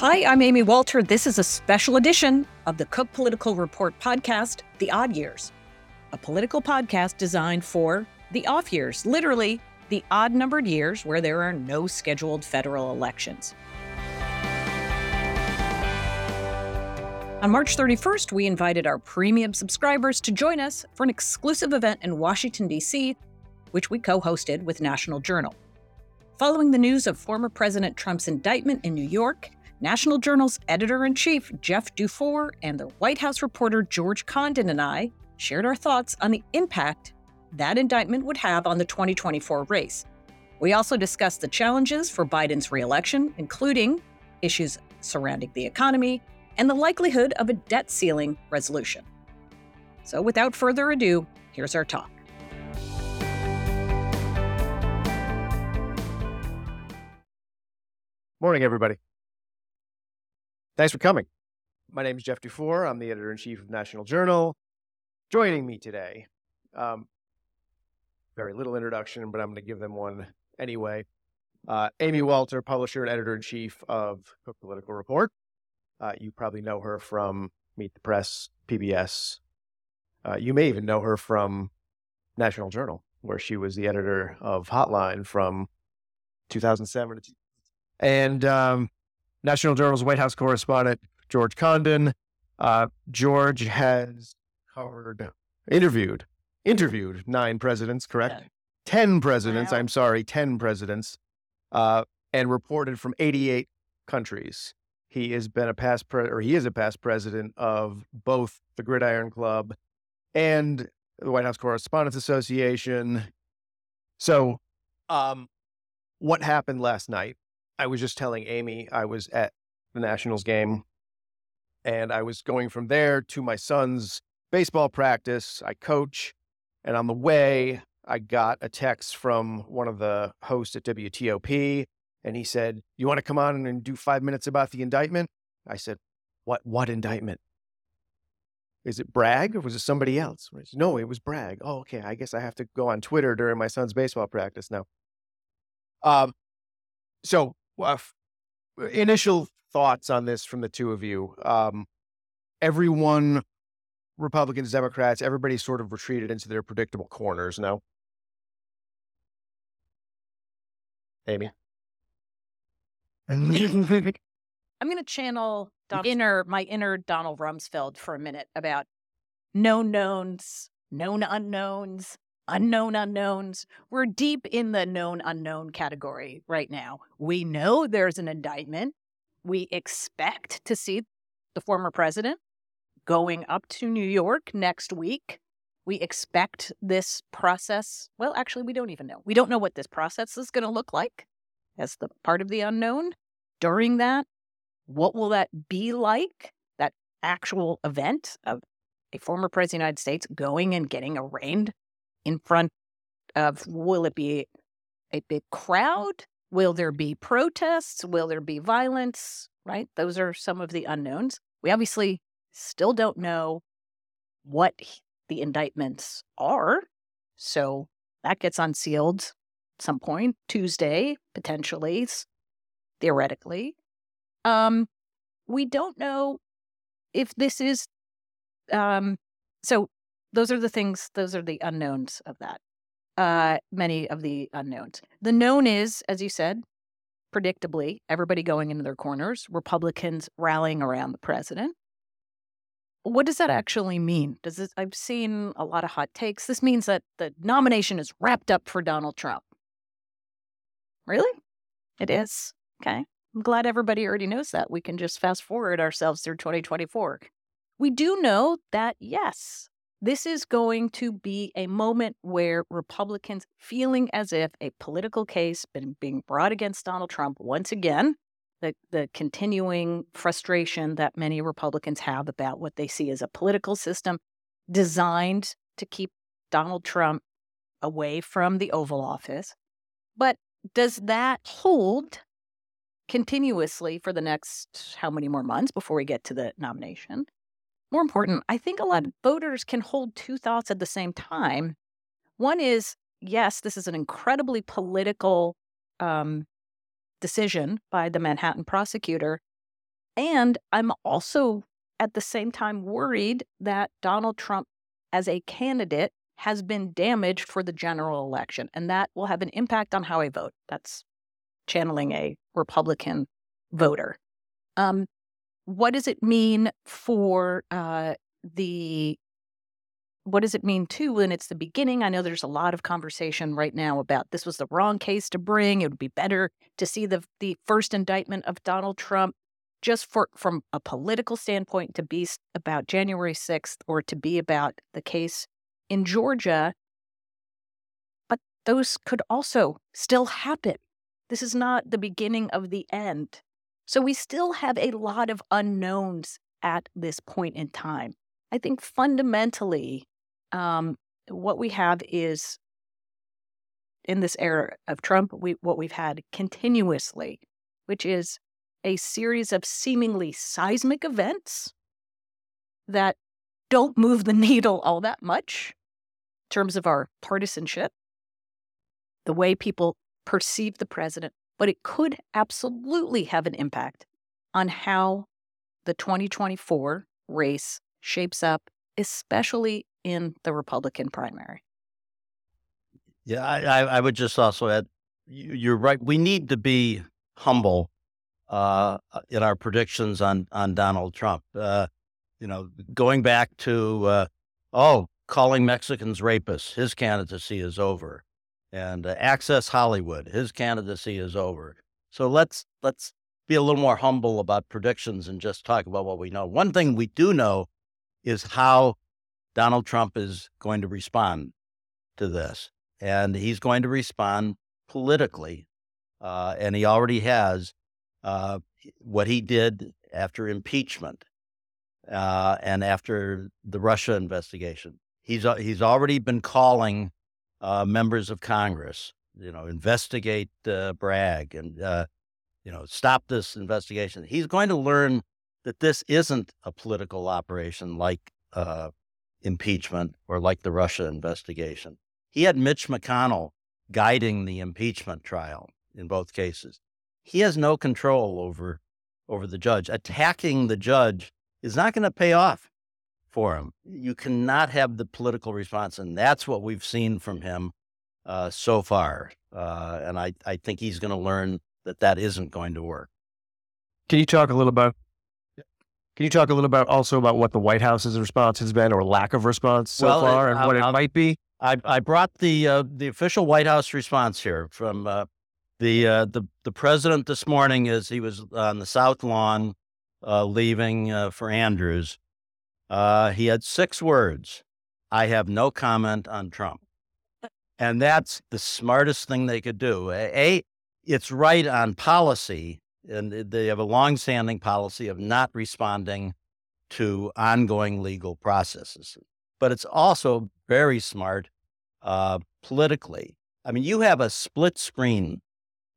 Hi, I'm Amy Walter. This is a special edition of the Cook Political Report podcast, The Odd Years, a political podcast designed for the off years, literally the odd numbered years where there are no scheduled federal elections. On March 31st, we invited our premium subscribers to join us for an exclusive event in Washington, D.C., which we co hosted with National Journal. Following the news of former President Trump's indictment in New York, National Journal's editor in chief, Jeff Dufour, and the White House reporter George Condon and I shared our thoughts on the impact that indictment would have on the 2024 race. We also discussed the challenges for Biden's reelection, including issues surrounding the economy and the likelihood of a debt ceiling resolution. So, without further ado, here's our talk. Morning, everybody. Thanks for coming. My name is Jeff Dufour. I'm the editor in chief of National Journal. Joining me today, um, very little introduction, but I'm going to give them one anyway. Uh, Amy Walter, publisher and editor in chief of Cook Political Report. Uh, you probably know her from Meet the Press, PBS. Uh, you may even know her from National Journal, where she was the editor of Hotline from 2007 to. And um, National Journal's White House correspondent, George Condon. Uh, George has covered, interviewed, interviewed nine presidents, correct? Yeah. 10 presidents, Wow. I'm sorry, 10 presidents, uh, and reported from 88 countries. He has been a past pre- or he is a past president of both the Gridiron Club and the White House Correspondents Association. So, um, what happened last night? I was just telling Amy I was at the Nationals game and I was going from there to my son's baseball practice. I coach, and on the way, I got a text from one of the hosts at WTOP, and he said, "You want to come on and do five minutes about the indictment?" I said, "What? What indictment? Is it Bragg or was it somebody else?" Said, no, it was Bragg. Oh, okay. I guess I have to go on Twitter during my son's baseball practice now. Um, so f- initial thoughts on this from the two of you. Um, everyone, Republicans, Democrats, everybody sort of retreated into their predictable corners now. Amy. I'm going to channel Don- inner my inner Donald Rumsfeld for a minute about known knowns, known unknowns, unknown unknowns. We're deep in the known unknown category right now. We know there's an indictment. We expect to see the former president going up to New York next week. We expect this process. Well, actually, we don't even know. We don't know what this process is going to look like as the part of the unknown during that what will that be like that actual event of a former president of the united states going and getting arraigned in front of will it be a big crowd? Will there be protests? Will there be violence? Right? Those are some of the unknowns. We obviously still don't know what the indictments are. So that gets unsealed at some point tuesday potentially theoretically. Um, we don't know if this is um, so those are the things those are the unknowns of that uh, many of the unknowns. The known is as you said predictably everybody going into their corners republicans rallying around the president. What does that actually mean? Does it i've seen a lot of hot takes. This means that the nomination is wrapped up for donald trump. Really? It is? Okay. I'm glad everybody already knows that. We can just fast forward ourselves through 2024. We do know that, yes, this is going to be a moment where Republicans feeling as if a political case been being brought against Donald Trump once again, the, the continuing frustration that many Republicans have about what they see as a political system designed to keep Donald Trump away from the Oval Office. But does that hold continuously for the next how many more months before we get to the nomination. More important, I think a lot of voters can hold two thoughts at the same time. One is yes, this is an incredibly political um, decision by the Manhattan prosecutor. And I'm also at the same time worried that Donald Trump, as a candidate, has been damaged for the general election. And that will have an impact on how I vote. That's channeling a Republican voter. Um, what does it mean for uh, the what does it mean too when it's the beginning? I know there's a lot of conversation right now about this was the wrong case to bring. It would be better to see the the first indictment of Donald Trump just for from a political standpoint to be about January 6th or to be about the case in Georgia. But those could also still happen. This is not the beginning of the end. So we still have a lot of unknowns at this point in time. I think fundamentally, um, what we have is in this era of Trump, we, what we've had continuously, which is a series of seemingly seismic events that don't move the needle all that much in terms of our partisanship, the way people perceive the president, but it could absolutely have an impact on how the 2024 race shapes up, especially in the Republican primary. Yeah, I, I would just also add, you're right. We need to be humble uh, in our predictions on on Donald Trump. Uh, you know, going back to uh, oh, calling Mexicans rapists, his candidacy is over, and uh, Access Hollywood, his candidacy is over. So let's let's be a little more humble about predictions and just talk about what we know. One thing we do know is how Donald Trump is going to respond to this. And he's going to respond politically. Uh, and he already has uh, what he did after impeachment uh, and after the Russia investigation. He's, uh, he's already been calling uh, members of Congress, you know, investigate uh, Bragg and, you know, stop this investigation. He's going to learn that this isn't a political operation like uh, impeachment or like the Russia investigation. He had Mitch McConnell guiding the impeachment trial in both cases. He has no control over over the judge. Attacking the judge is not going to pay off for him. You cannot have the political response, and that's what we've seen from him uh, so far. Uh, and I, I think he's going to learn that that isn't going to work. Can you talk a little about can you talk a little about also about what the White House's response has been, or lack of response so well, far, it, and what I'll, it might be? I, I brought the uh, the official White House response here from uh, the uh, the the president this morning. As he was on the South Lawn, uh, leaving uh, for Andrews, uh, he had six words: "I have no comment on Trump," and that's the smartest thing they could do. A, it's right on policy and they have a long-standing policy of not responding to ongoing legal processes. But it's also very smart uh, politically. I mean, you have a split screen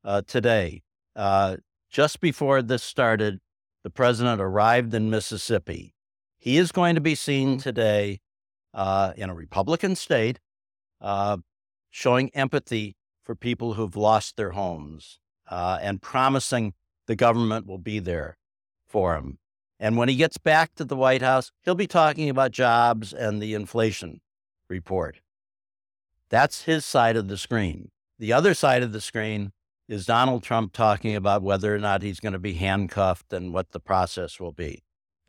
uh, today. Uh, just before this started, the president arrived in Mississippi. He is going to be seen today uh, in a Republican state uh, showing empathy for people who've lost their homes uh, and promising the government will be there for him. And when he gets back to the White House, he'll be talking about jobs and the inflation report. That's his side of the screen. The other side of the screen is Donald Trump talking about whether or not he's going to be handcuffed and what the process will be.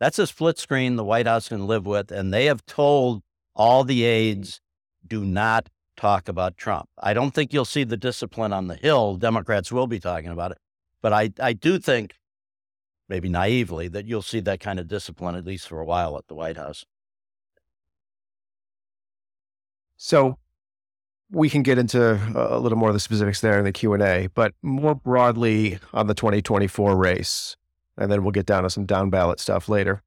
That's a split screen the White House can live with. And they have told all the aides do not talk about Trump. I don't think you'll see the discipline on the Hill. Democrats will be talking about it. But I, I do think, maybe naively, that you'll see that kind of discipline at least for a while at the White House. So we can get into a little more of the specifics there in the Q&A, but more broadly on the 2024 race, and then we'll get down to some down ballot stuff later.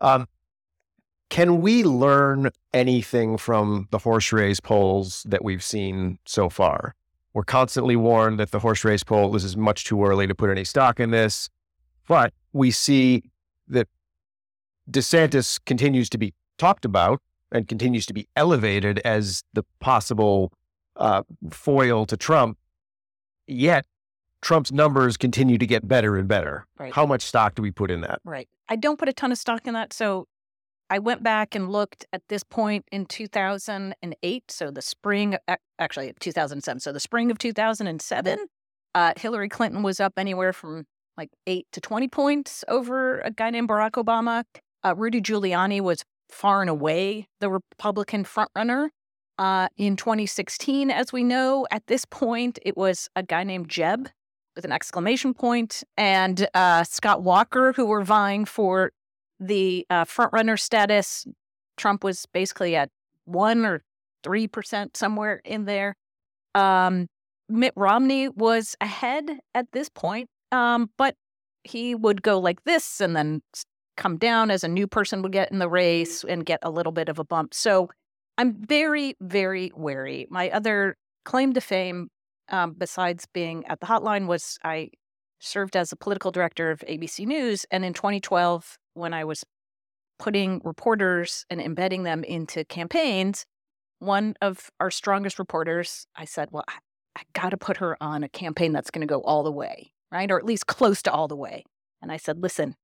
Um, can we learn anything from the horse race polls that we've seen so far? We're constantly warned that the horse race poll this is much too early to put any stock in this. But we see that DeSantis continues to be talked about and continues to be elevated as the possible uh, foil to Trump. Yet Trump's numbers continue to get better and better. Right. How much stock do we put in that? Right. I don't put a ton of stock in that. So I went back and looked at this point in 2008. So the spring, actually 2007. So the spring of 2007, uh, Hillary Clinton was up anywhere from like eight to 20 points over a guy named Barack Obama. Uh, Rudy Giuliani was far and away the Republican frontrunner. Uh, in 2016, as we know, at this point, it was a guy named Jeb with an exclamation point and uh, Scott Walker, who were vying for the uh, frontrunner status. Trump was basically at one or three percent somewhere in there. Um, Mitt Romney was ahead at this point, um, but he would go like this and then come down as a new person would get in the race and get a little bit of a bump. So I'm very, very wary. My other claim to fame, um, besides being at the hotline, was I served as a political director of ABC News. And in 2012, when I was putting reporters and embedding them into campaigns, one of our strongest reporters, I said, Well, I, I got to put her on a campaign that's going to go all the way, right? Or at least close to all the way. And I said, Listen,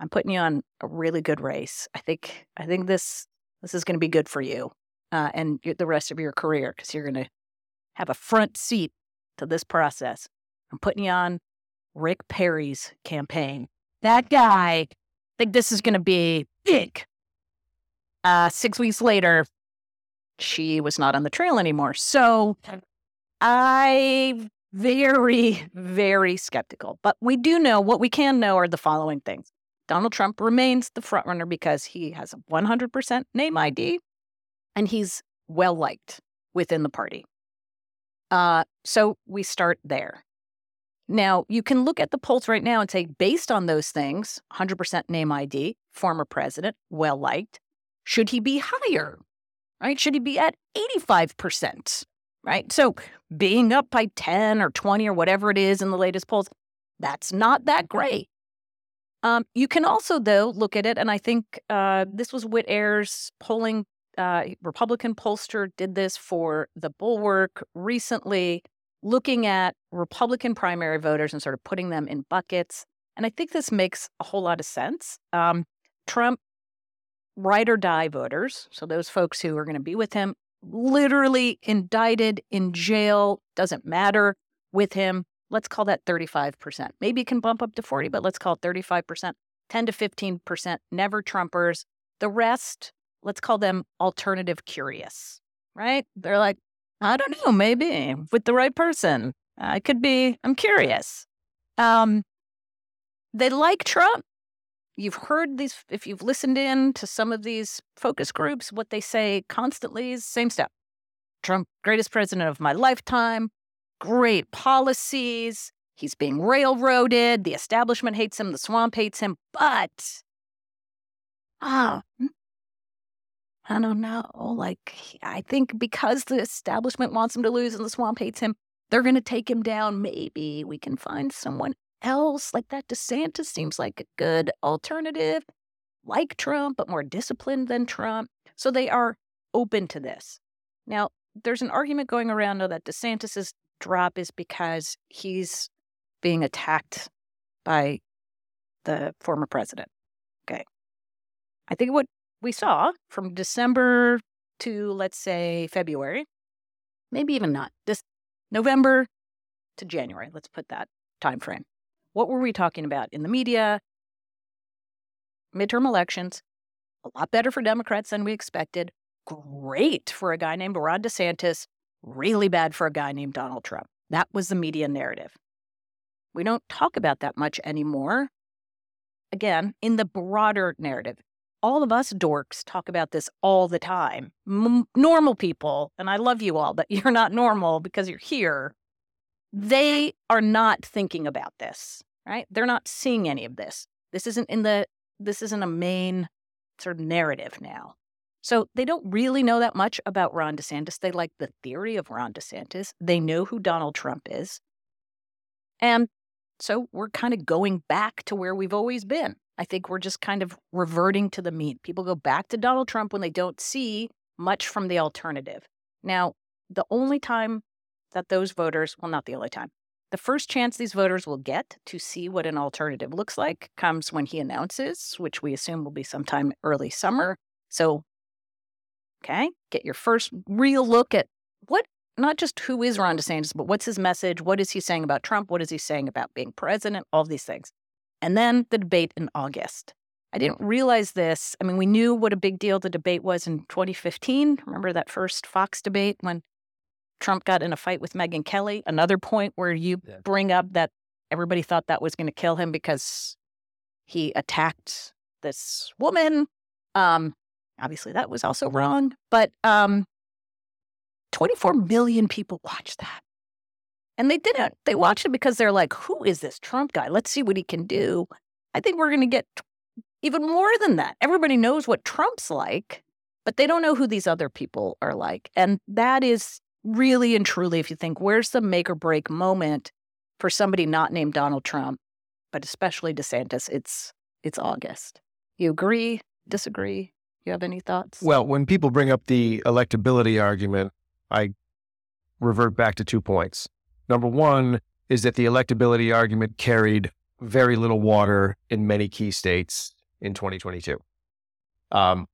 I'm putting you on a really good race. I think I think this this is going to be good for you uh, and the rest of your career because you're going to have a front seat to this process. I'm putting you on Rick Perry's campaign. That guy, I think this is going to be big. Uh, six weeks later, she was not on the trail anymore. So I very, very skeptical. But we do know what we can know are the following things. Donald Trump remains the frontrunner because he has a 100% name ID and he's well liked within the party. Uh, so we start there. Now, you can look at the polls right now and say, based on those things, 100% name ID, former president, well liked, should he be higher? Right? Should he be at 85%? Right? So being up by 10 or 20 or whatever it is in the latest polls, that's not that great. Um, you can also, though, look at it, and I think uh, this was Whit Ayres polling. Uh, Republican pollster did this for the Bulwark recently, looking at Republican primary voters and sort of putting them in buckets. And I think this makes a whole lot of sense. Um, Trump ride or die voters, so those folks who are going to be with him, literally indicted in jail, doesn't matter with him let's call that 35%. Maybe it can bump up to 40, but let's call it 35%, 10 to 15% never Trumpers. The rest, let's call them alternative curious, right? They're like, I don't know, maybe with the right person. I could be, I'm curious. Um, they like Trump. You've heard these, if you've listened in to some of these focus groups, what they say constantly is same stuff. Trump, greatest president of my lifetime great policies. He's being railroaded. The establishment hates him. The swamp hates him. But, ah, oh, I don't know. Like, I think because the establishment wants him to lose and the swamp hates him, they're going to take him down. Maybe we can find someone else. Like that DeSantis seems like a good alternative, like Trump, but more disciplined than Trump. So they are open to this. Now, there's an argument going around now that DeSantis is drop is because he's being attacked by the former president. Okay. I think what we saw from December to, let's say, February, maybe even not, this November to January, let's put that time frame. What were we talking about in the media? Midterm elections, a lot better for Democrats than we expected. Great for a guy named Ron DeSantis really bad for a guy named Donald Trump. That was the media narrative. We don't talk about that much anymore. Again, in the broader narrative, all of us dorks talk about this all the time. M- normal people, and I love you all, but you're not normal because you're here. They are not thinking about this, right? They're not seeing any of this. This isn't in the this isn't a main sort of narrative now. So they don't really know that much about Ron DeSantis. They like the theory of Ron DeSantis. They know who Donald Trump is. And so we're kind of going back to where we've always been. I think we're just kind of reverting to the mean. People go back to Donald Trump when they don't see much from the alternative. Now, the only time that those voters, well, not the only time, the first chance these voters will get to see what an alternative looks like comes when he announces, which we assume will be sometime early summer. So, okay, get your first real look at what, not just who is Ron DeSantis, but what's his message? What is he saying about Trump? What is he saying about being president? All these things. And then the debate in August. I didn't realize this. I mean, we knew what a big deal the debate was in 2015. Remember that first Fox debate when Trump got in a fight with Megyn Kelly? Another point where you yeah. bring up that everybody thought that was going to kill him because he attacked this woman. Um, obviously, that was also wrong. But um, 24 million people watched that. And they didn't. They watched it because they're like, who is this Trump guy? Let's see what he can do. I think we're going to get even more than that. Everybody knows what Trump's like, but they don't know who these other people are like. And that is really and truly, if you think, where's the make or break moment for somebody not named Donald Trump, but especially DeSantis? It's it's August. You agree? Disagree? You have any thoughts? Well, when people bring up the electability argument, I revert back to two points. Number one is that the electability argument carried very little water in many key states in 2022. Um,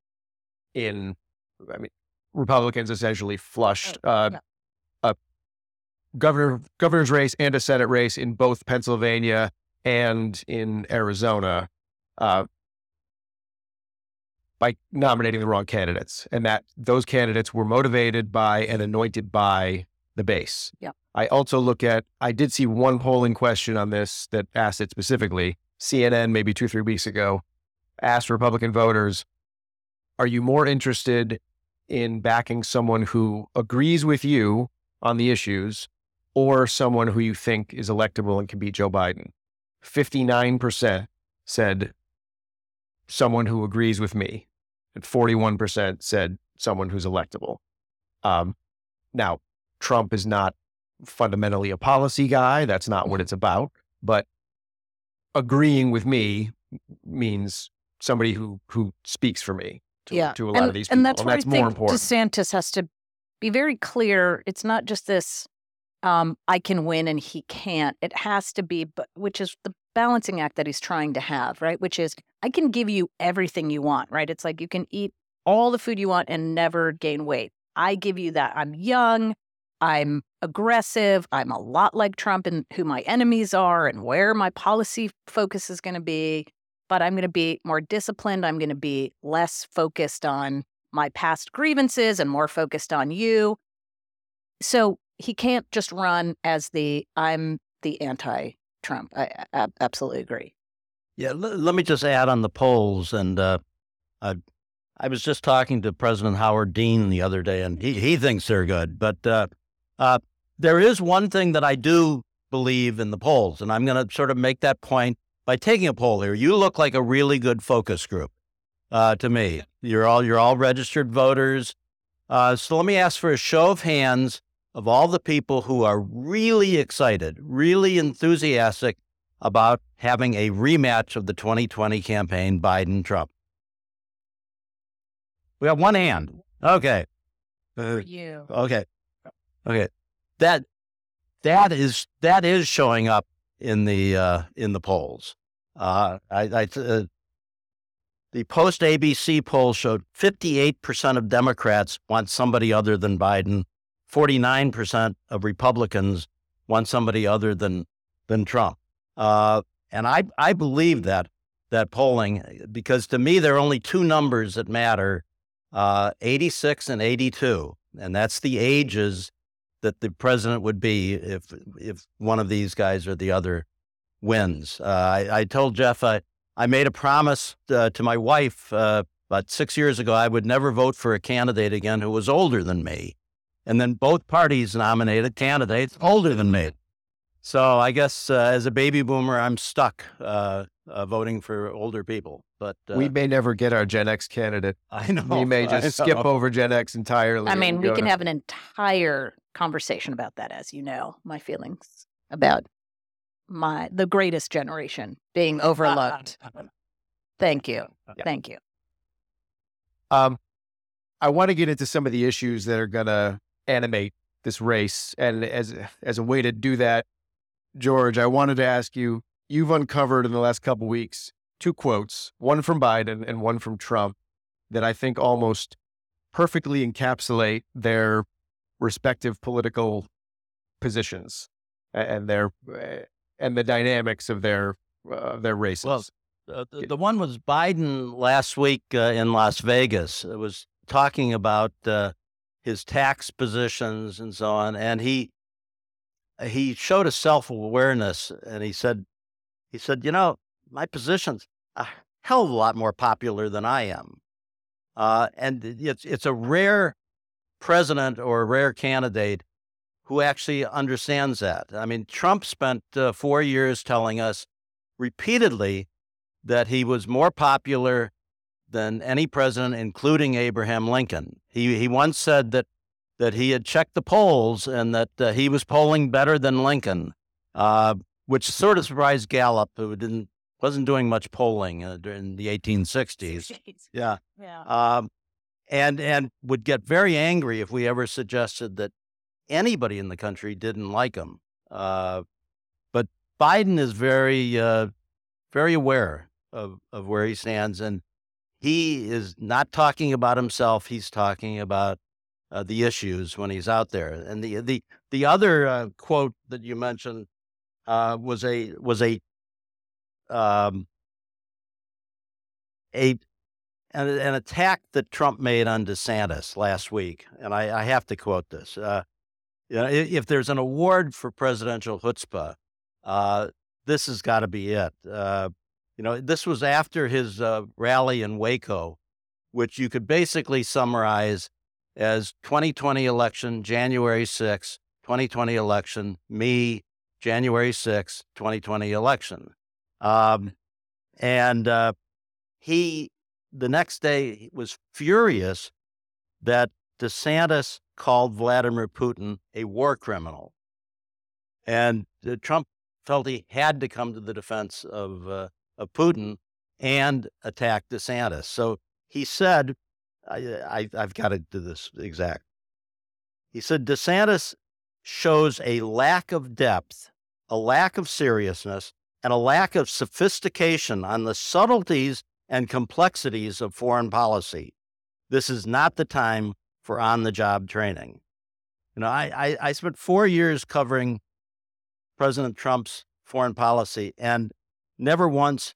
in, I mean, Republicans essentially flushed oh, uh, a governor governor's race and a Senate race in both Pennsylvania and in Arizona uh, by nominating the wrong candidates, and that those candidates were motivated by and anointed by the base. Yeah. I also look at. I did see one polling question on this that asked it specifically. CNN maybe two three weeks ago asked Republican voters, are you more interested in backing someone who agrees with you on the issues or someone who you think is electable and can beat Joe Biden? 59% said someone who agrees with me, and 41% said someone who's electable. Um, now, Trump is not fundamentally a policy guy. That's not what it's about. But agreeing with me means somebody who who speaks for me to, yeah. to a lot and, of these people. And that's, and that's more think important. DeSantis has to be very clear. It's not just this um, I can win and he can't. It has to be, but which is the balancing act that he's trying to have, right? Which is I can give you everything you want, right? It's like you can eat all the food you want and never gain weight. I give you that. I'm young. I'm aggressive. I'm a lot like Trump and who my enemies are and where my policy focus is going to be but I'm going to be more disciplined. I'm going to be less focused on my past grievances and more focused on you. So he can't just run as the I'm the anti Trump. I, I, absolutely agree. Yeah, l- let me just add on the polls. And uh, I, I was just talking to President Howard Dean the other day, and he, he thinks they're good. But uh, uh, there is one thing that I do believe in the polls, and I'm going to sort of make that point by taking a poll here, you look like a really good focus group uh, to me. You're all you're all registered voters. Uh, so let me ask for a show of hands of all the people who are really excited, really enthusiastic about having a rematch of the 2020 campaign, Biden Trump. We have one hand. Okay. Uh, you. Okay. Okay. That that is that is showing up in the uh, in the polls. Uh, I, I uh, the post ABC poll showed 58% of Democrats want somebody other than Biden. 49% of Republicans want somebody other than than Trump. Uh, and I I believe that that polling because to me there are only two numbers that matter: uh, 86 and 82, and that's the ages that the president would be if if one of these guys or the other wins. Uh, I, I, told Jeff I, I made a promise uh, to my wife uh, about six years ago I would never vote for a candidate again who was older than me. And then both parties nominated candidates older than me. So I guess uh, as a baby boomer, I'm stuck uh, uh, voting for older people. But we may never get our Gen X candidate. I know. We may just skip over Gen X entirely. I mean, we can to... have an entire conversation about that, as you know, my feelings about my the greatest generation being overlooked. Thank you. Yeah. Thank you. Um, I want to get into some of the issues that are going to animate this race, and as as a way to do that, George, I wanted to ask you you've uncovered in the last couple weeks two quotes, one from Biden and one from Trump, that I think almost perfectly encapsulate their respective political positions and their eh, and the dynamics of their uh, their races. Well, uh, the, the, one was Biden last week uh, in Las Vegas. It was talking about uh, his tax positions and so on, and he he showed a self awareness, and he said he said, you know, my position's a hell of a lot more popular than I am, uh, and it's it's a rare president or a rare candidate who actually understands that. I mean, Trump spent uh, four years telling us repeatedly that he was more popular than any president, including Abraham Lincoln. He he once said that that he had checked the polls and that uh, he was polling better than Lincoln, uh, which sort of surprised Gallup, who didn't wasn't doing much polling uh, during the 1860s. Yeah, yeah, um, and and would get very angry if we ever suggested that anybody in the country didn't like him. Uh, but Biden is very uh, very aware of, of where he stands. And he is not talking about himself. He's talking about uh, the issues when he's out there. And the, the, the other uh, quote that you mentioned uh, was a, was a, um, a, an, an, attack that Trump made on DeSantis last week. And I, I have to quote this. Uh, you know, if there's an award for presidential chutzpah, uh, this has got to be it. Uh, you know, this was after his uh, rally in Waco, which you could basically summarize as 2020 election, January 6, 2020 election, me, January 6, 2020 election. Um, and uh, he, the next day, he was furious that DeSantis called Vladimir Putin a war criminal. And uh, Trump felt he had to come to the defense of uh, of Putin and attack DeSantis. So he said, I, I, have got to do this exact. He said DeSantis shows a lack of depth, a lack of seriousness, and a lack of sophistication on the subtleties and complexities of foreign policy. This is not the time for on the job training. You know, I, I, I spent four years covering President Trump's foreign policy, and never once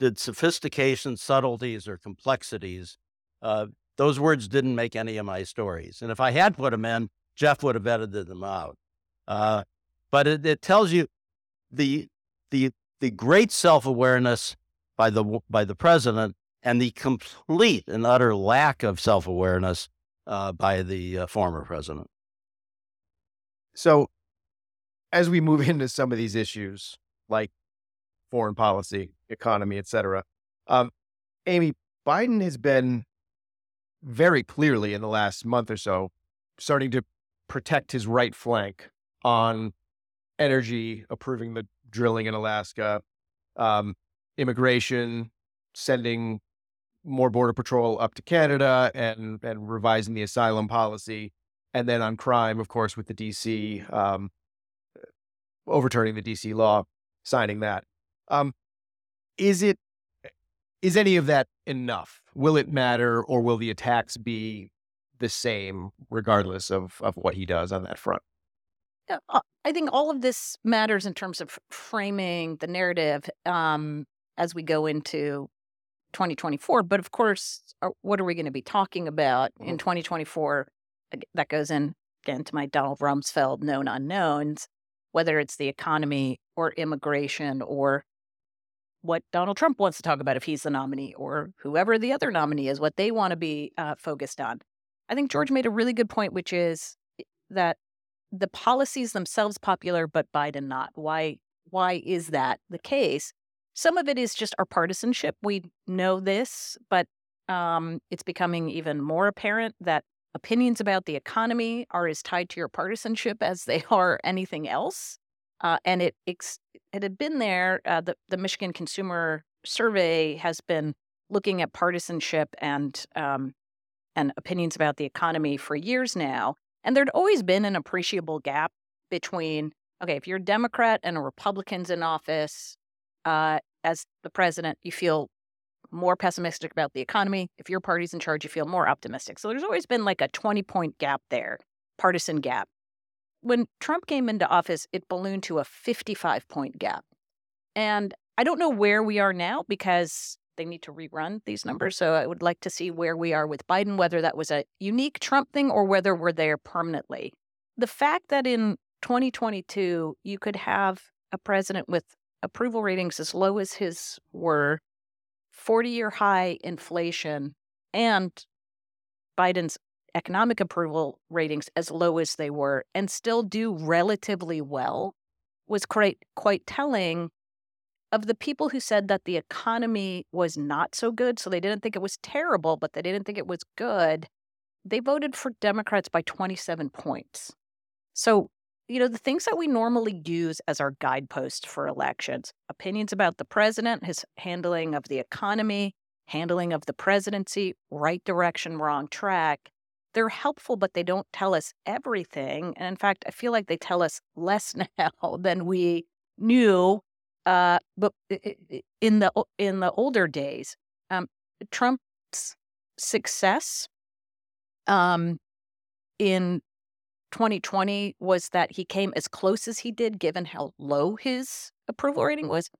did sophistication, subtleties, or complexities. Uh, those words didn't make any of my stories. And if I had put them in, Jeff would have edited them out. Uh, but it, it, tells you the the the great self awareness by the by the president and the complete and utter lack of self awareness uh, by the uh, former president. So, as we move into some of these issues, like foreign policy, economy, et cetera. Um, Amy, Biden has been very clearly in the last month or so starting to protect his right flank on energy, approving the drilling in Alaska, um, immigration, sending more border patrol up to Canada, and and revising the asylum policy, and then on crime, of course, with the DC um, overturning the DC law, signing that. Um, is it is any of that enough? Will it matter, or will the attacks be the same regardless of of what he does on that front? I think all of this matters in terms of framing the narrative um, as we go into 2024. But of course, uh, what are we going to be talking about in mm-hmm. 2024? That goes in again to my Donald Rumsfeld known unknowns, whether it's the economy or immigration or what Donald Trump wants to talk about if he's the nominee or whoever the other nominee is, what they want to be uh, focused on. I think George made a really good point, which is that the policies themselves popular, but Biden not. Why? Why is that the case? Some of it is just our partisanship. We know this, but um, it's becoming even more apparent that opinions about the economy are as tied to your partisanship as they are anything else. Uh, and it, it had been there. Uh, the the Michigan Consumer Survey has been looking at partisanship and um, and opinions about the economy for years now, and there'd always been an appreciable gap between okay, if you're a Democrat and a Republican's in office, uh, as the president, you feel more pessimistic about the economy. If your party's in charge, you feel more optimistic. So there's always been like a 20 point gap there, partisan gap. When Trump came into office, it ballooned to a 55 point gap. And I don't know where we are now because they need to rerun these numbers. So I would like to see where we are with Biden, whether that was a unique Trump thing or whether we're there permanently. The fact that in 2022, you could have a president with approval ratings as low as his were, 40 year high inflation, and Biden's economic approval ratings as low as they were, and still do relatively well was quite, quite telling of the people who said that the economy was not so good, so they didn't think it was terrible, but they didn't think it was good, they voted for Democrats by 27 points. So, you know, the things that we normally use as our guideposts for elections opinions about the president, his handling of the economy, handling of the presidency, right direction, wrong track. They're helpful, but they don't tell us everything. And in fact, I feel like they tell us less now than we knew uh, but in the in the older days, um, Trump's success um, in 2020 was that he came as close as he did, given how low his approval rating was.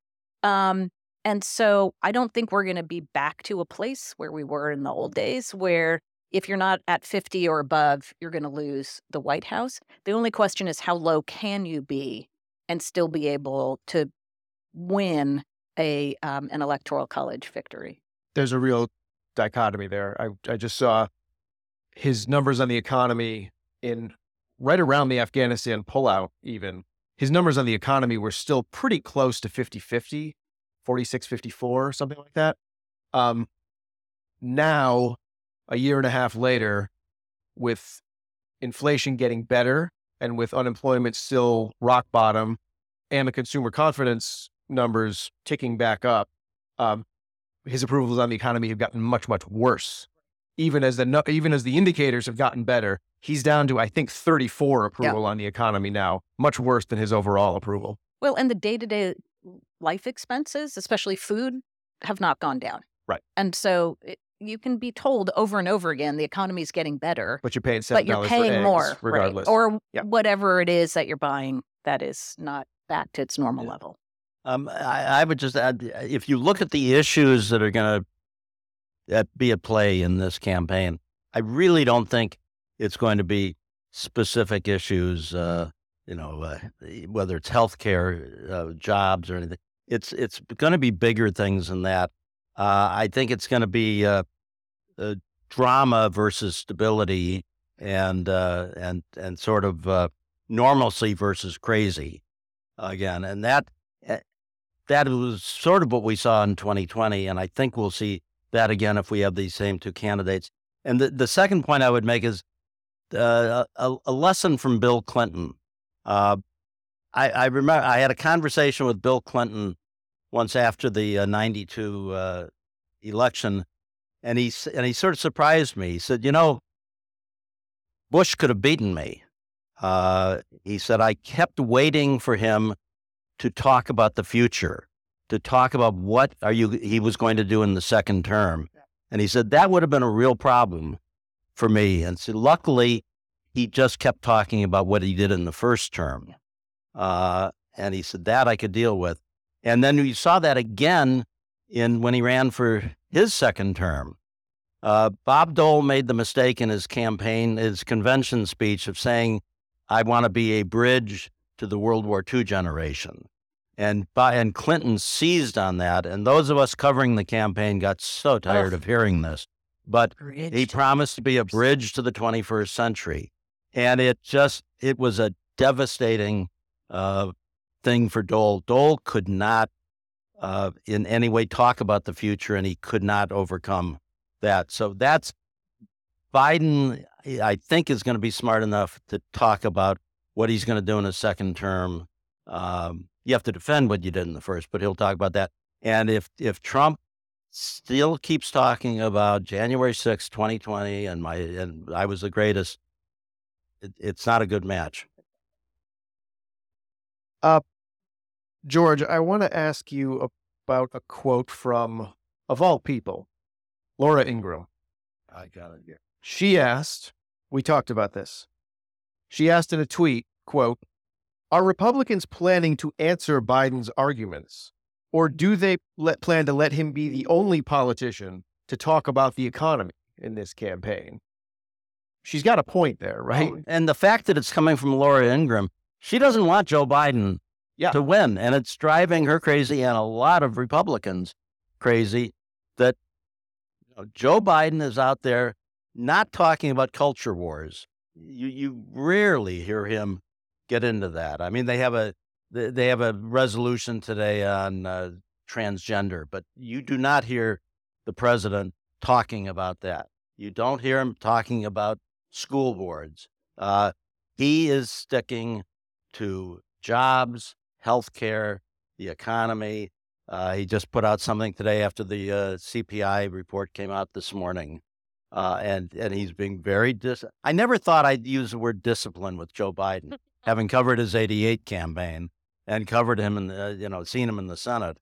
Um, and so I don't think we're going to be back to a place where we were in the old days, where if you're not at 50 or above, you're going to lose the White House. The only question is how low can you be and still be able to win a um, an electoral college victory. There's a real dichotomy there. I I just saw his numbers on the economy in right around the Afghanistan pullout even. His numbers on the economy were still pretty close to 50-50, 46-54, something like that. Um, now, a year and a half later, with inflation getting better and with unemployment still rock bottom and the consumer confidence numbers ticking back up, um, his approvals on the economy have gotten much, much worse. Even as the even as the indicators have gotten better, he's down to I think 34 approval yeah. on the economy now, much worse than his overall approval. Well, and the day to day life expenses, especially food, have not gone down. Right. And so it, you can be told over and over again the economy is getting better, but you're paying seven but you're paying more, regardless, right? or whatever it is that you're buying that is not back to its normal yeah. level. Um, I, I, would just add if you look at the issues that are going to be at play in this campaign, I really don't think it's going to be specific issues, uh, you know, uh, whether it's healthcare, uh, jobs, or anything. It's it's going to be bigger things than that. Uh, I think it's going to be uh, drama versus stability, and uh, and and sort of normalcy versus crazy again, and that that was sort of what we saw in 2020. And I think we'll see that again if we have these same two candidates. And the, the second point I would make is uh, a, a, lesson from Bill Clinton. Uh, I, I, remember I had a conversation with Bill Clinton once after the uh, 92 uh, election, and he, and he sort of surprised me. He said, You know, Bush could have beaten me. Uh, he said, I kept waiting for him to talk about the future, to talk about what are you he was going to do in the second term. And he said that would have been a real problem for me. And so luckily, he just kept talking about what he did in the first term. Uh, and he said that I could deal with. And then we saw that again in when he ran for his second term. Uh, Bob Dole made the mistake in his campaign, his convention speech of saying, I want to be a bridge to the World War II generation. And, by, and Clinton seized on that. And those of us covering the campaign got so tired oh. of hearing this. But bridge he promised to be a bridge to the 21st century. And it just, it was a devastating uh, thing for Dole. Dole could not uh, in any way talk about the future, and he could not overcome that. So that's Biden, I think, is going to be smart enough to talk about what he's going to do in his second term. Um, you have to defend what you did in the first, but he'll talk about that. And if if Trump still keeps talking about January 6, 2020, and my and I was the greatest, it, it's not a good match. Uh, George, I want to ask you about a quote from, of all people, Laura Ingraham. I got it here. She asked, we talked about this. She asked in a tweet, quote, are Republicans planning to answer Biden's arguments? Or do they let, plan to let him be the only politician to talk about the economy in this campaign? She's got a point there, right? Oh, and the fact that it's coming from Laura Ingraham, she doesn't want Joe Biden yeah. to win. And it's driving her crazy and a lot of Republicans crazy that you know, Joe Biden is out there not talking about culture wars. You, you rarely hear him get into that. I mean, they have a they have a resolution today on uh, transgender, but you do not hear the president talking about that. You don't hear him talking about school boards. Uh, he is sticking to jobs, health care, the economy. Uh, he just put out something today after the uh, CPI report came out this morning. Uh, and and he's being very dis. I never thought I'd use the word discipline with Joe Biden, having covered his '88 campaign and covered him and the, you know, seen him in the Senate.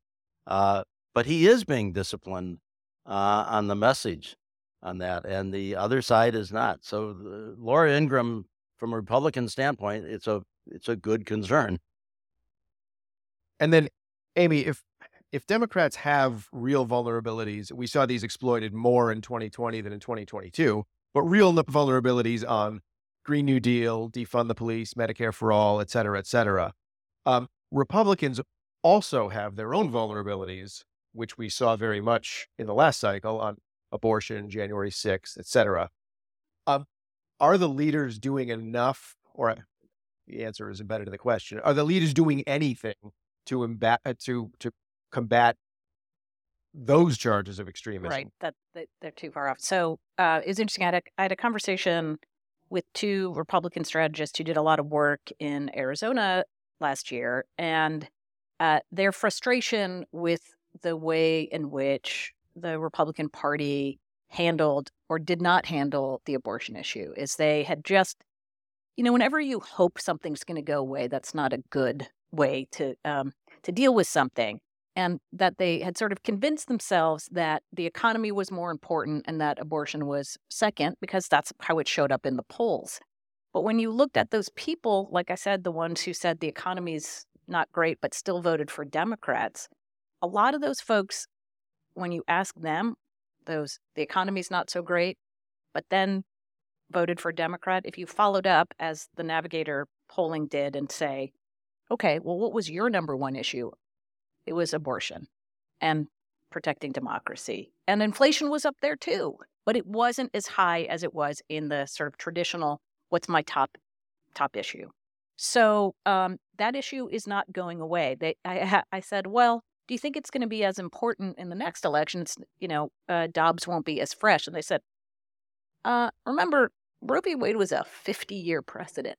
Uh, but he is being disciplined uh, on the message on that, and the other side is not. So uh, Laura Ingraham, from a Republican standpoint, it's a it's a good concern. And then, Amy, if if Democrats have real vulnerabilities, we saw these exploited more in 2020 than in 2022, but real vulnerabilities on Green New Deal, defund the police, Medicare for all, et cetera, et cetera. Um, Republicans also have their own vulnerabilities, which we saw very much in the last cycle on abortion, January 6th, et cetera. Um, are the leaders doing enough, or the answer is embedded in the question, are the leaders doing anything to, imba- uh, to, to combat those charges of extremism? Right, that, that they're too far off. So uh, it's interesting. I had, a, I had a conversation with two Republican strategists who did a lot of work in Arizona last year, and uh, their frustration with the way in which the Republican Party handled or did not handle the abortion issue is they had just, you know, whenever you hope something's going to go away, that's not a good way to um, to deal with something. And that they had sort of convinced themselves that the economy was more important and that abortion was second because that's how it showed up in the polls. But when you looked at those people, like I said, the ones who said the economy's not great but still voted for Democrats, a lot of those folks when you ask them, those the economy's not so great, but then voted for Democrat, if you followed up as the Navigator polling did and say, okay, well, what was your number one issue? It was abortion and protecting democracy. And inflation was up there too, but it wasn't as high as it was in the sort of traditional what's my top top issue. So um, that issue is not going away. They, I, I said, well, do you think it's going to be as important in the next election? It's, you know, uh, Dobbs won't be as fresh. And they said, uh, remember, Roe v. Wade was a 50 year precedent,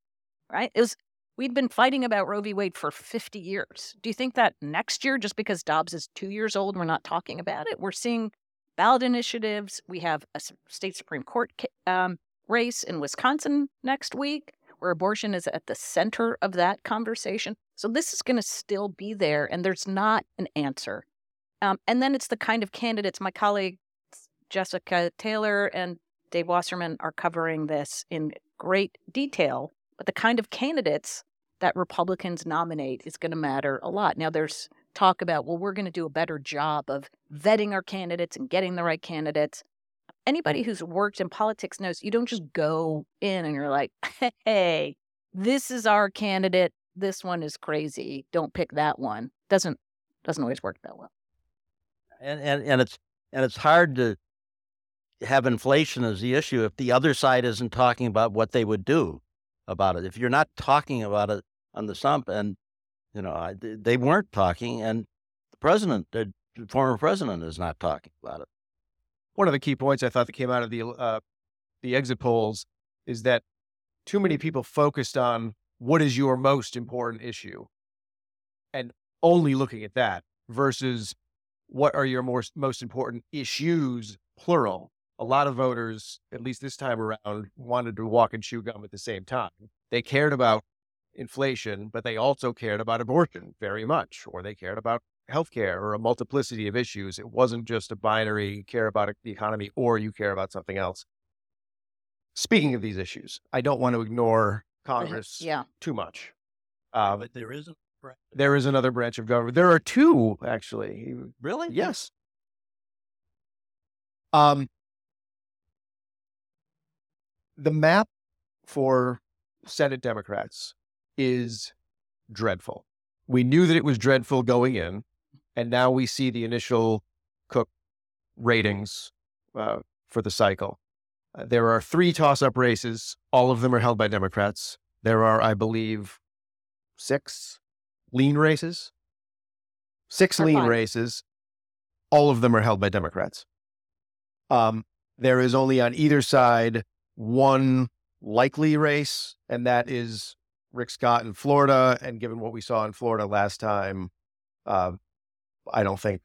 right? It was, we'd been fighting about Roe v. Wade for 50 years. Do you think that next year, just because Dobbs is two years old, we're not talking about it? We're seeing ballot initiatives. We have a state Supreme Court um, race in Wisconsin next week where abortion is at the center of that conversation. So this is going to still be there, and there's not an answer. Um, and then it's the kind of candidates my colleague Jessica Taylor and Dave Wasserman are covering this in great detail. But the kind of candidates that Republicans nominate is going to matter a lot. Now, there's talk about, well, we're going to do a better job of vetting our candidates and getting the right candidates anybody who's worked in politics knows you don't just go in and you're like, hey, this is our candidate. This one is crazy. Don't pick that one. Doesn't doesn't always work that well. And and, and it's and it's hard to have inflation as the issue if the other side isn't talking about what they would do about it. If you're not talking about it on the stump, and you know they weren't talking, and the president, the former president, is not talking about it one of the key points I thought that came out of the uh, the exit polls is that too many people focused on what is your most important issue and only looking at that versus what are your most most important issues plural. A lot of voters at least this time around wanted to walk and chew gum at the same time. They cared about inflation, but they also cared about abortion very much, or they cared about healthcare or a multiplicity of issues. It wasn't just a binary, you care about the economy or you care about something else. Speaking of these issues, I don't want to ignore Congress yeah. too much. Um, but there isn't. there is another branch of government. There are two, actually. Really? Yes. Um, the map for Senate Democrats is dreadful. We knew that it was dreadful going in, and now we see the initial Cook ratings uh, for the cycle. Uh, there are three toss up races. All of them are held by Democrats. There are, I believe, six lean races. Six lean five. races. All of them are held by Democrats. Um, there is only on either side one likely race, and that is Rick Scott in Florida. And given what we saw in Florida last time, uh, I don't think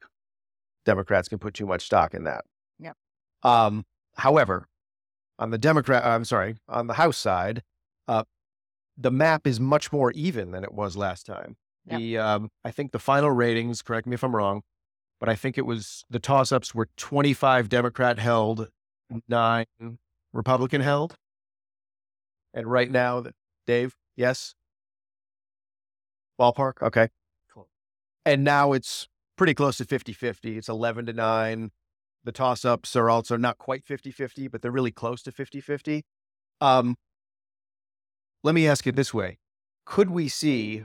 Democrats can put too much stock in that. Yeah. Um, however, on the Democrat, I'm sorry, on the House side, uh, the map is much more even than it was last time. Yep. The um, I think the final ratings, correct me if I'm wrong, but I think it was the toss ups were 25 Democrat held, nine Republican held. And right now, Dave, yes? Ballpark? Okay. Cool. And now it's pretty close to 50 50. It's 11 to 9. The toss ups are also not quite 50 50, but they're really close to 50 50. Um, let me ask it this way Could we see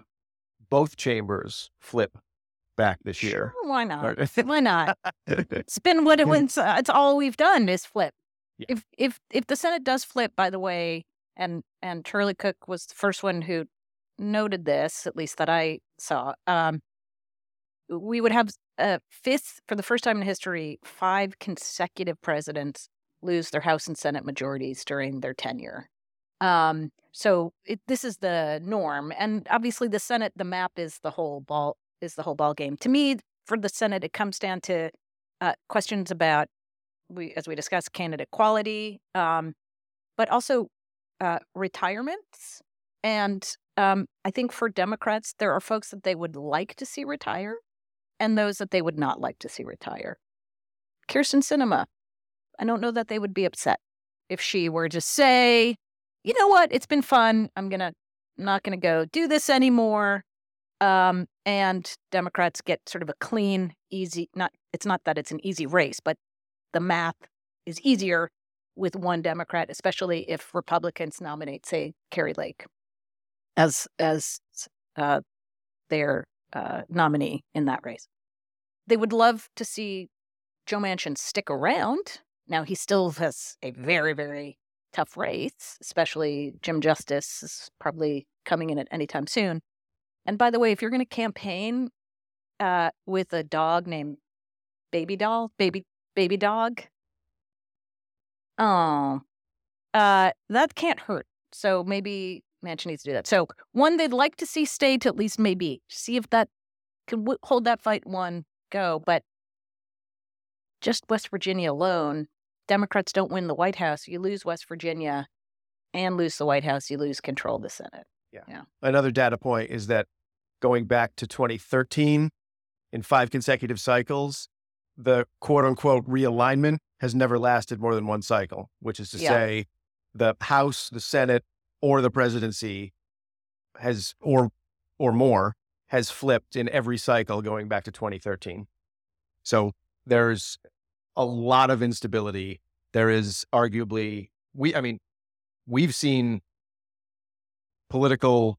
both chambers flip back this year? Sure, why not? Why not? It's been what it was. Uh, it's all we've done is flip. Yeah. If if if the Senate does flip, by the way, and and Charlie Cook was the first one who noted this, at least that I saw. Um, we would have a fifth for the first time in history, five consecutive presidents lose their House and Senate majorities during their tenure. Um, so it, this is the norm, and obviously the Senate, the map is the whole ball is the whole ball game. To me, for the Senate, it comes down to uh, questions about we, as we discussed, candidate quality, um, but also uh, retirements. And um, I think for Democrats, there are folks that they would like to see retire, and those that they would not like to see retire. Kyrsten Sinema, I don't know that they would be upset if she were to say, you know what, it's been fun. I'm gonna not gonna go do this anymore um, and Democrats get sort of a clean, easy. Not it's not that it's an easy race, but the math is easier with one Democrat, especially if Republicans nominate, say, Kari Lake as as uh, their uh, nominee in that race. They would love to see Joe Manchin stick around. Now he still has a very very tough race, especially Jim Justice is probably coming in at any time soon. And by the way, if you're going to campaign uh, with a dog named Baby Doll, Baby Baby Dog, oh, uh, that can't hurt. So maybe Manchin needs to do that. So one they'd like to see stay to at least maybe see if that can w- hold that fight one go. But just West Virginia alone, Democrats don't win the White House. You lose West Virginia and lose the White House. You lose control of the Senate. Yeah. Another data point is that going back to 2013, in five consecutive cycles, the quote unquote realignment has never lasted more than one cycle, which is to Yeah. say the House, the Senate, or the presidency has, or, or more, has flipped in every cycle going back to 2013. So there's a lot of instability. There is arguably, we, I mean, we've seen political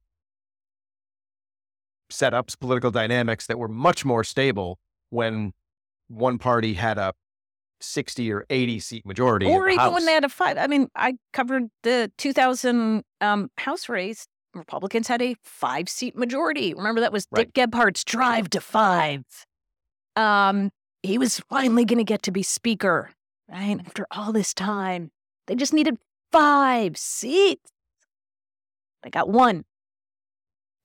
setups, political dynamics that were much more stable when one party had a 60 or 80 seat majority. or even House. when they had a fight. I mean, I covered the 2000 um, House race. Republicans had a five seat majority. Remember, that was Right. Dick Gephardt's drive to five. Um, he was finally going to get to be speaker, right? After all this time, they just needed five seats. They got one.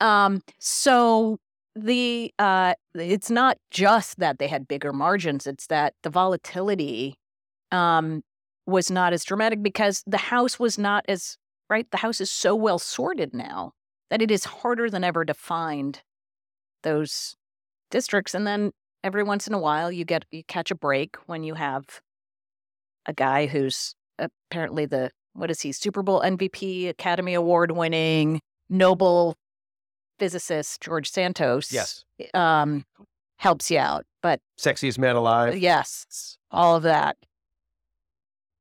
Um, so the uh it's not just that they had bigger margins, it's that the volatility um was not as dramatic because the house was not as right the house is so well sorted now that it is harder than ever to find those districts. And then every once in a while, you get you catch a break when you have a guy who's apparently the what is he Super Bowl MVP, Academy Award winning Nobel physicist George Santos. Yes. Um, helps you out, but sexiest man alive. Yes, all of that.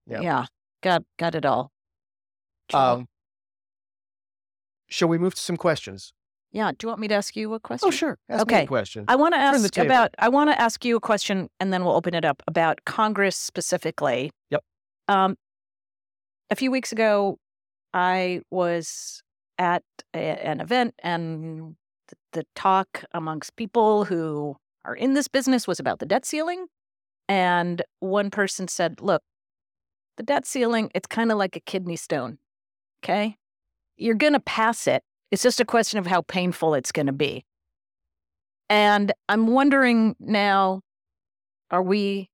Yep. Yeah, got got it all. Um, shall we move to some questions? Yeah. Do you want me to ask you a question? Oh, sure. Ask me Okay. a question. I want to ask about. I want to ask you a question, and then we'll open it up about Congress specifically. Yep. Um, a few weeks ago, I was at a, an event, and the, the talk amongst people who are in this business was about the debt ceiling. And one person said, "Look, the debt ceiling. It's kind of like a kidney stone. Okay, you're going to pass it. It's just a question of how painful it's going to be." And I'm wondering now, are we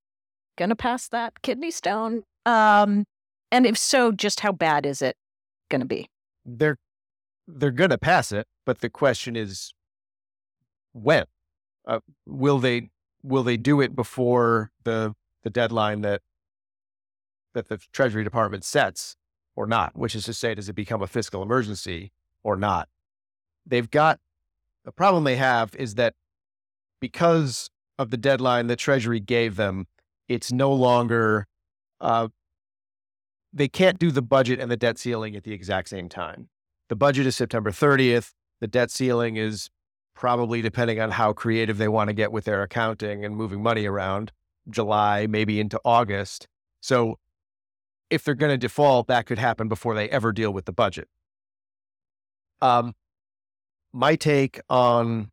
going to pass that kidney stone? Um, and if so, just how bad is it going to be? they're they're going to pass it, but the question is when uh, will they will they do it before the the deadline that that the Treasury Department sets or not? Which is to say, does it become a fiscal emergency or not? They've got the problem they have is that because of the deadline the Treasury gave them, it's no longer uh, they can't do the budget and the debt ceiling at the exact same time. The budget is September 30th. The debt ceiling is probably, depending on how creative they want to get with their accounting and moving money around, July, maybe into August. So if they're going to default, that could happen before they ever deal with the budget. Um, my take on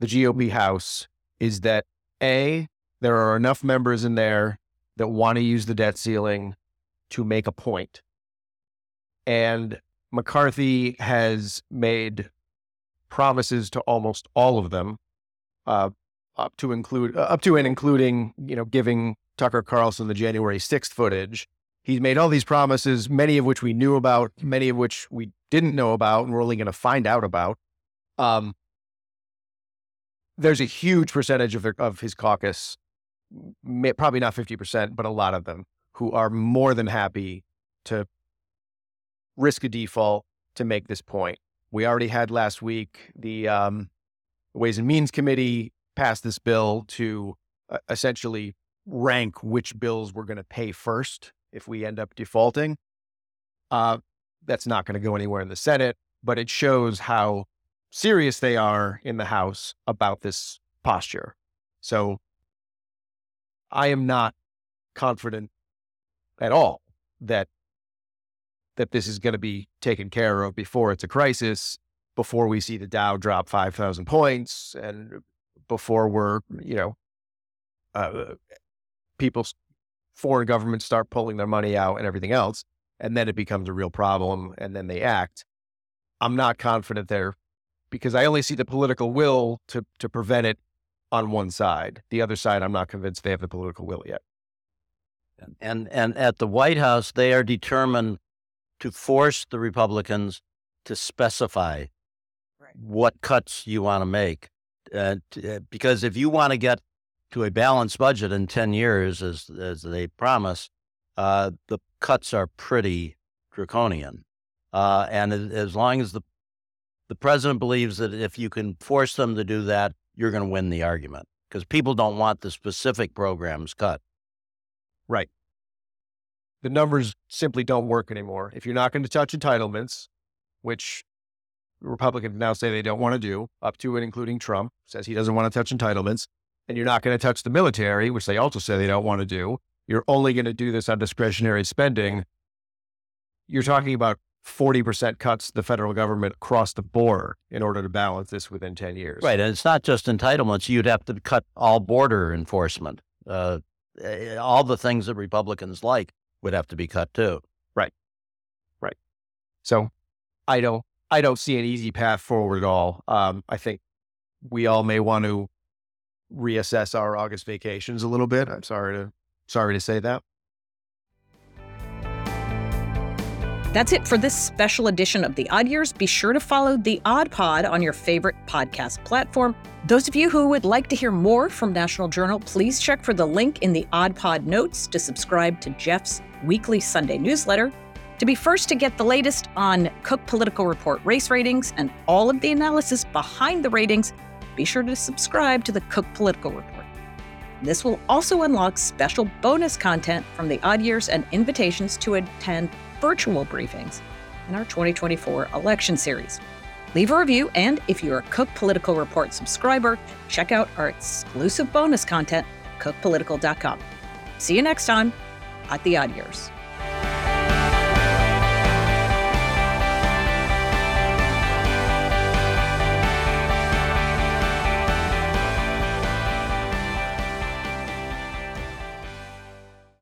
the GOP House is that A, there are enough members in there that want to use the debt ceiling to make a point. And McCarthy has made promises to almost all of them, uh, up to include uh, up to and including you know giving Tucker Carlson the January sixth footage. He's made all these promises, many of which we knew about, many of which we didn't know about, and we're only going to find out about. Um, there's a huge percentage of their, of his caucus, may, probably not fifty percent, but a lot of them who are more than happy to risk a default to make this point. We already had last week the um, Ways and Means Committee pass this bill to uh, essentially rank which bills we're going to pay first if we end up defaulting. Uh, that's not going to go anywhere in the Senate, but it shows how serious they are in the House about this posture. So I am not confident at all that that this is going to be taken care of before it's a crisis, before we see the Dow drop five thousand points, and before we're you know uh, people, foreign governments start pulling their money out and everything else, and then it becomes a real problem, and then they act. I'm not confident there because I only see the political will to to prevent it on one side. The other side, I'm not convinced they have the political will yet. And and at the White House, they are determined to force the Republicans to specify Right. what cuts you want to make. Uh, t- uh, because if you want to get to a balanced budget in ten years, as as they promise, uh, the cuts are pretty draconian. Uh, and as- as long as the the president believes that if you can force them to do that, you're going to win the argument because people don't want the specific programs cut. Right. The numbers simply don't work anymore. If you're not going to touch entitlements, which Republicans now say they don't want to do, up to and including Trump says he doesn't want to touch entitlements, and you're not going to touch the military, which they also say they don't want to do, you're only going to do this on discretionary spending. You're talking about 40% cuts to the federal government across the board in order to balance this within 10 years. Right. And it's not just entitlements. You'd have to cut all border enforcement. Uh, eh, all the things that Republicans like would have to be cut too. Right. Right. So I don't I don't see an easy path forward at all. Um, I think we all may want to reassess our August vacations a little bit. I'm sorry to sorry to say that. That's it for this special edition of The Odd Years. Be sure to follow The Odd Pod on your favorite podcast platform. Those of you who would like to hear more from National Journal, please check for the link in the Odd Pod notes to subscribe to Jeff's weekly Sunday newsletter. To be first to get the latest on Cook Political Report race ratings and all of the analysis behind the ratings, be sure to subscribe to the Cook Political Report. This will also unlock special bonus content from the odd years and invitations to attend virtual briefings in our 2024 election series. Leave a review, and if you're a Cook Political Report subscriber, check out our exclusive bonus content, cookpolitical.com. See you next time at the Odd Years.